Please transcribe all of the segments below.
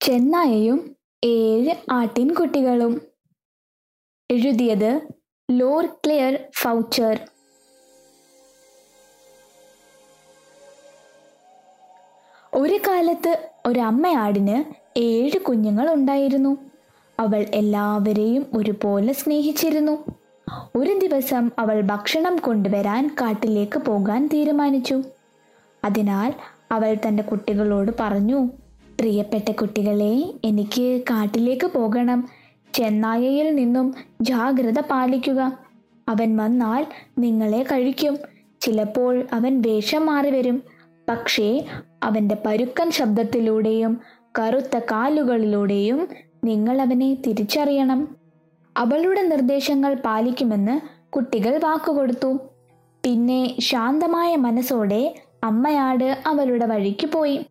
ചെന്നായയും ഏഴ് ആട്ടിൻകുട്ടികളും. എഴുതിയത് lore clear ഫൗച്ചർ. ഒരു കാലത്ത് ഒരമ്മയാടിന് ഏഴ് കുഞ്ഞുങ്ങൾ ഉണ്ടായിരുന്നു അവൾ എല്ലാവരെയും ഒരുപോലെ സ്നേഹിച്ചിരുന്നു. ഒരു ദിവസം അവൾ ഭക്ഷണം കൊണ്ടുവരാൻ കാട്ടിലേക്ക് പോകാൻ തീരുമാനിച്ചു. അതിനാൽ അവൾ തന്റെ കുട്ടികളോട് പറഞ്ഞു പ്രിയപ്പെട്ട കുട്ടികളെ എനിക്ക് കാട്ടിലേക്ക് പോകണം. ചെന്നായയിൽ നിന്നും ജാഗ്രത പാലിക്കുക. അവൻ വന്നാൽ നിങ്ങളെ കഴിക്കും. ചിലപ്പോൾ അവൻ വേഷം മാറി വരും. പക്ഷേ അവന്റെ പരുക്കൻ ശബ്ദത്തിലൂടെയും കറുത്ത കാലുകളിലൂടെയും നിങ്ങൾ അവനെ തിരിച്ചറിയണം. അവളുടെ നിർദ്ദേശങ്ങൾ പാലിക്കുമെന്ന് കുട്ടികൾ വാക്കുകൊടുത്തു. പിന്നെ ശാന്തമായ മനസ്സോടെ അമ്മയാട് അവളുടെ വഴിക്ക് പോയി.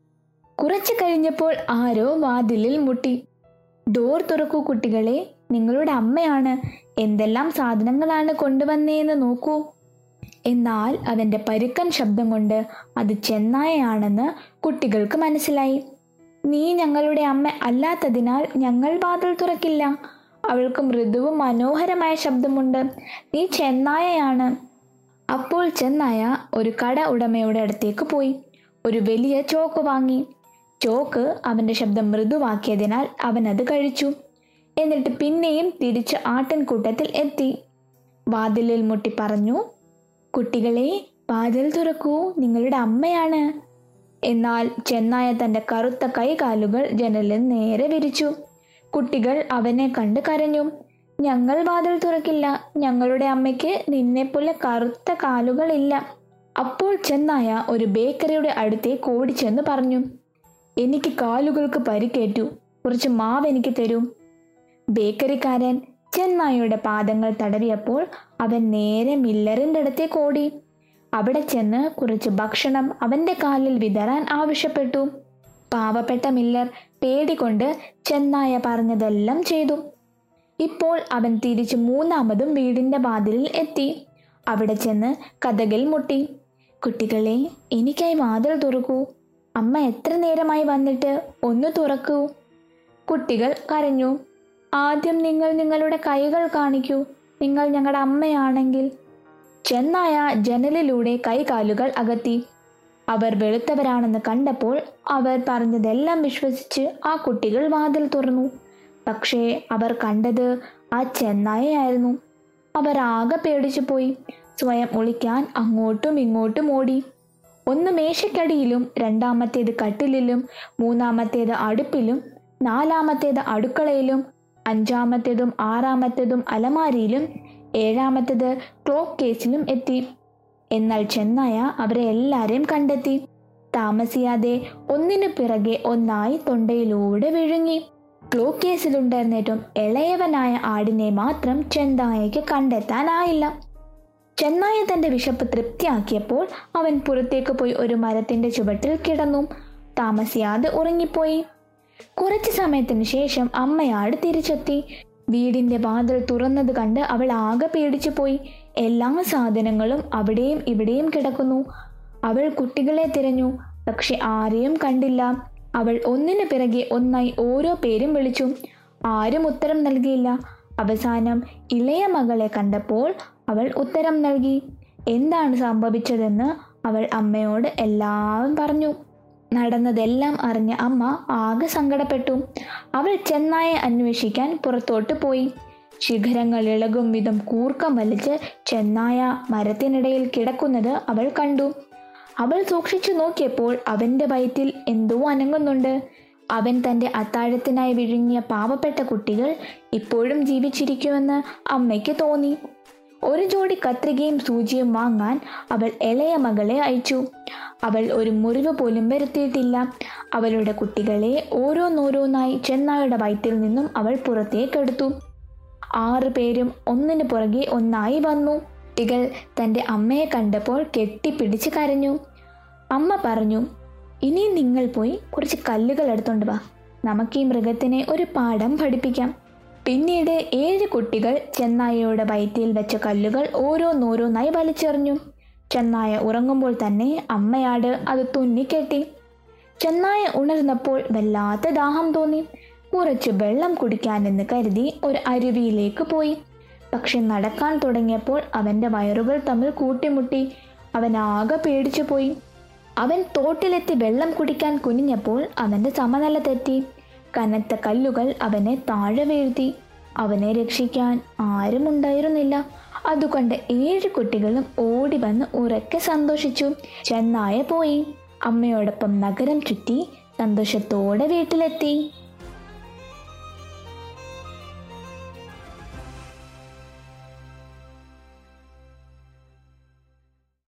കുറച്ചു കഴിഞ്ഞപ്പോൾ ആരോ വാതിലിൽ മുട്ടി. ഡോർ തുറക്കൂ കുട്ടികളെ നിങ്ങളുടെ അമ്മയാണ്. എന്തെല്ലാം സാധനങ്ങളാണ് കൊണ്ടുവന്നേന്ന് നോക്കൂ. എന്നാൽ അവന്റെ പരുക്കൻ ശബ്ദം കൊണ്ട് അത് ചെന്നായയാണെന്ന് കുട്ടികൾക്ക് മനസ്സിലായി. നീ ഞങ്ങളുടെ അമ്മ അല്ലാത്തതിനാൽ ഞങ്ങൾ വാതിൽ തുറക്കില്ല. അവൾക്ക് മൃദുവും മനോഹരമായ ശബ്ദമുണ്ട്. നീ ചെന്നായയാണ്. അപ്പോൾ ചെന്നായ ഒരു കട ഉടമയുടെ അടുത്തേക്ക് പോയി. ഒരു വലിയ ചോക്ക് വാങ്ങി. ചോക്ക് അവന്റെ ശബ്ദം മൃദുവാക്കിയതിനാൽ അവൻ അത് കഴിച്ചു. എന്നിട്ട് പിന്നെയും തിരിച്ച് ആട്ടിൻകൂട്ടത്തിൽ എത്തി. വാതിലിൽ മുട്ടി പറഞ്ഞു കുട്ടികളെ വാതിൽ തുറക്കൂ. നിങ്ങളുടെ അമ്മയാണ്. എന്നാൽ ചെന്നായ തന്റെ കറുത്ത കൈകാലുകൾ ജനലിൽ നേരെ വിരിച്ചു. കുട്ടികൾ അവനെ കണ്ട് കരഞ്ഞു. ഞങ്ങൾ വാതിൽ തുറക്കില്ല. ഞങ്ങളുടെ അമ്മയ്ക്ക് നിന്നെപ്പോലെ കറുത്ത കാലുകളില്ല അപ്പോൾ ചെന്നായ ഒരു ബേക്കറിയുടെ അടുത്തേക്ക് ഓടിച്ചെന്ന് പറഞ്ഞു. എനിക്ക് കാലുകൾക്ക് പരിക്കേറ്റു. കുറച്ച് മാവ് എനിക്ക് തരൂ. ബേക്കറിക്കാരൻ ചെന്നായയുടെ പാദങ്ങൾ തടവിയപ്പോൾ അവൻ നേരെ മില്ലറിന്റെ അടുത്തേക്ക് ഓടി. അവിടെ ചെന്ന് കുറച്ച് ഭക്ഷണം അവന്റെ കാലിൽ വിതറാൻ ആവശ്യപ്പെട്ടു. പാവപ്പെട്ട മില്ലർ പേടികൊണ്ട് ചെന്നായ പറഞ്ഞതെല്ലാം ചെയ്തു. ഇപ്പോൾ അവൻ തിരിച്ച് മൂന്നാമതും വീടിന്റെ വാതിലിൽ എത്തി. അവിടെ ചെന്ന് കഥകിൽ മുട്ടി. കുട്ടികളെ എനിക്കായി വാതിൽ തുറക്കൂ. അമ്മ എത്ര നേരമായി വന്നിട്ട് ഒന്ന് തുറക്കൂ. കുട്ടികൾ കരഞ്ഞു. ആദ്യം നിങ്ങൾ നിങ്ങളുടെ കൈകൾ കാണിക്കൂ. നിങ്ങൾ ഞങ്ങളുടെ അമ്മയാണെങ്കിൽ. ചെന്നായ ജനലിലൂടെ കൈകാലുകൾ അകത്തി. അവർ വെളുത്തവരാണെന്ന് കണ്ടപ്പോൾ അവർ പറഞ്ഞതെല്ലാം വിശ്വസിച്ച് ആ കുട്ടികൾ വാതിൽ തുറന്നു. പക്ഷേ അവർ കണ്ടത് ആ ചെന്നായയായിരുന്നു. അവർ ആകെ പേടിച്ചു പോയി സ്വയം ഒളിക്കാൻ അങ്ങോട്ടും ഇങ്ങോട്ടും ഓടി. ഒന്ന് മേശക്കടിയിലും രണ്ടാമത്തേത് കട്ടിലിലും മൂന്നാമത്തേത് അടുപ്പിലും നാലാമത്തേത് അടുക്കളയിലും അഞ്ചാമത്തേതും ആറാമത്തേതും അലമാരിയിലും ഏഴാമത്തേത് ക്ലോക്ക് കേസിലും എത്തി. എന്നാൽ ചെന്നായ അവരെ എല്ലാരെയും കണ്ടെത്തി. താമസിയാതെ ഒന്നിനു പിറകെ ഒന്നായി തൊണ്ടയിലൂടെ വിഴുങ്ങി. ക്ലോ കേസിലുണ്ടായിരുന്ന ഏറ്റവും ഇളയവനായ ആടിനെ മാത്രം ചെന്നായയ്ക്ക് കണ്ടെത്താനായില്ല. ചെന്നായ തന്റെ വിശപ്പ് തൃപ്തിയാക്കിയപ്പോൾ അവൻ പുറത്തേക്ക് പോയി ഒരു മരത്തിന്റെ ചുവട്ടിൽ കിടന്നു. താമസിയാതെ ഉറങ്ങിപ്പോയി. കുറച്ചു സമയത്തിന് ശേഷം അമ്മയാട് തിരിച്ചെത്തി. വീടിന്റെ വാതിൽ തുറന്നത് കണ്ട് അവൾ ആകെ പേടിച്ചു പോയി. എല്ലാ സാധനങ്ങളും അവിടെയും ഇവിടെയും കിടക്കുന്നു. അവൾ കുട്ടികളെ തിരഞ്ഞു. പക്ഷെ ആരെയും കണ്ടില്ല. അവൾ ഒന്നിനു പിറകെ ഒന്നായി ഓരോ പേരും വിളിച്ചു. ആരും ഉത്തരം നൽകിയില്ല. അവസാനം ഇളയ മകളെ കണ്ടപ്പോൾ അവൾ ഉത്തരം നൽകി. എന്താണ് സംഭവിച്ചതെന്ന് അവൾ അമ്മയോട് എല്ലാം പറഞ്ഞു. നടന്നതെല്ലാം അറിഞ്ഞ അമ്മ ആകെ സങ്കടപ്പെട്ടു. അവൾ ചെന്നായെ അന്വേഷിക്കാൻ പുറത്തോട്ട് പോയി. ശിഖരങ്ങൾ ഇളകും വിധം കൂർക്കം വലിച്ച് ചെന്നായ മരത്തിനിടയിൽ കിടക്കുന്നത് അവൾ കണ്ടു. അവൾ സൂക്ഷിച്ചു നോക്കിയപ്പോൾ അവന്റെ വയറ്റിൽ എന്തോ അനങ്ങുന്നുണ്ട്. അവൻ തന്റെ അത്താഴത്തിനായി വിഴുങ്ങിയ പാവപ്പെട്ട കുട്ടികൾ ഇപ്പോഴും ജീവിച്ചിരിക്കുമെന്ന് അമ്മയ്ക്ക് തോന്നി. ഒരു ജോഡി കത്രികയും സൂചിയും വാങ്ങാൻ അവൾ ഇളയ മകളെ അയച്ചു. അവൾ ഒരു മുറിവ് പോലും വരുത്തിയിട്ടില്ല. അവളുടെ കുട്ടികളെ ഓരോന്നോരോന്നായി ചെന്നായുടെ വയറ്റിൽ നിന്നും അവൾ പുറത്തേക്കെടുത്തു ആറു പേരും ഒന്നിന് പുറകെ ഒന്നായി വന്നു. കുട്ടികൾ തന്റെ അമ്മയെ കണ്ടപ്പോൾ കെട്ടിപ്പിടിച്ച് കരഞ്ഞു. അമ്മ പറഞ്ഞു ഇനി നിങ്ങൾ പോയി കുറച്ച് കല്ലുകൾ എടുത്തോണ്ട് വാ. നമുക്ക് ഈ മൃഗത്തിനെ ഒരു പാഠം പഠിപ്പിക്കാം. പിന്നീട് ഏഴ് കുട്ടികൾ ചെന്നായയുടെ വയറ്റിൽ വെച്ച കല്ലുകൾ ഓരോന്നോരോന്നായി വലിച്ചെറിഞ്ഞു. ചെന്നായ ഉറങ്ങുമ്പോൾ തന്നെ അമ്മയാട് അത് തുന്നിക്കെട്ടി. ചെന്നായ ഉണർന്നപ്പോൾ വല്ലാത്ത ദാഹം തോന്നി. കുറച്ച് വെള്ളം കുടിക്കാനെന്ന് കരുതി ഒരു അരുവിയിലേക്ക് പോയി. പക്ഷെ നടക്കാൻ തുടങ്ങിയപ്പോൾ അവന്റെ വയറുകൾ തമ്മിൽ കൂട്ടിമുട്ടി. അവൻ ആകെ പേടിച്ചു പോയി അവൻ തോട്ടിലെത്തി വെള്ളം കുടിക്കാൻ കുനിഞ്ഞപ്പോൾ അവന്റെ സമനില തെറ്റി. കനത്ത കല്ലുകൾ അവനെ താഴെ വീഴ്ത്തി അവനെ രക്ഷിക്കാൻ ആരും ഉണ്ടായിരുന്നില്ല അതുകൊണ്ട് ഏഴ് കുട്ടികളും ഓടി വന്ന് ഉറക്കെ സന്തോഷിച്ചു. ചെന്നായ പോയി. അമ്മയോടൊപ്പം നഗരം ചുറ്റി സന്തോഷത്തോടെ വീട്ടിലെത്തി.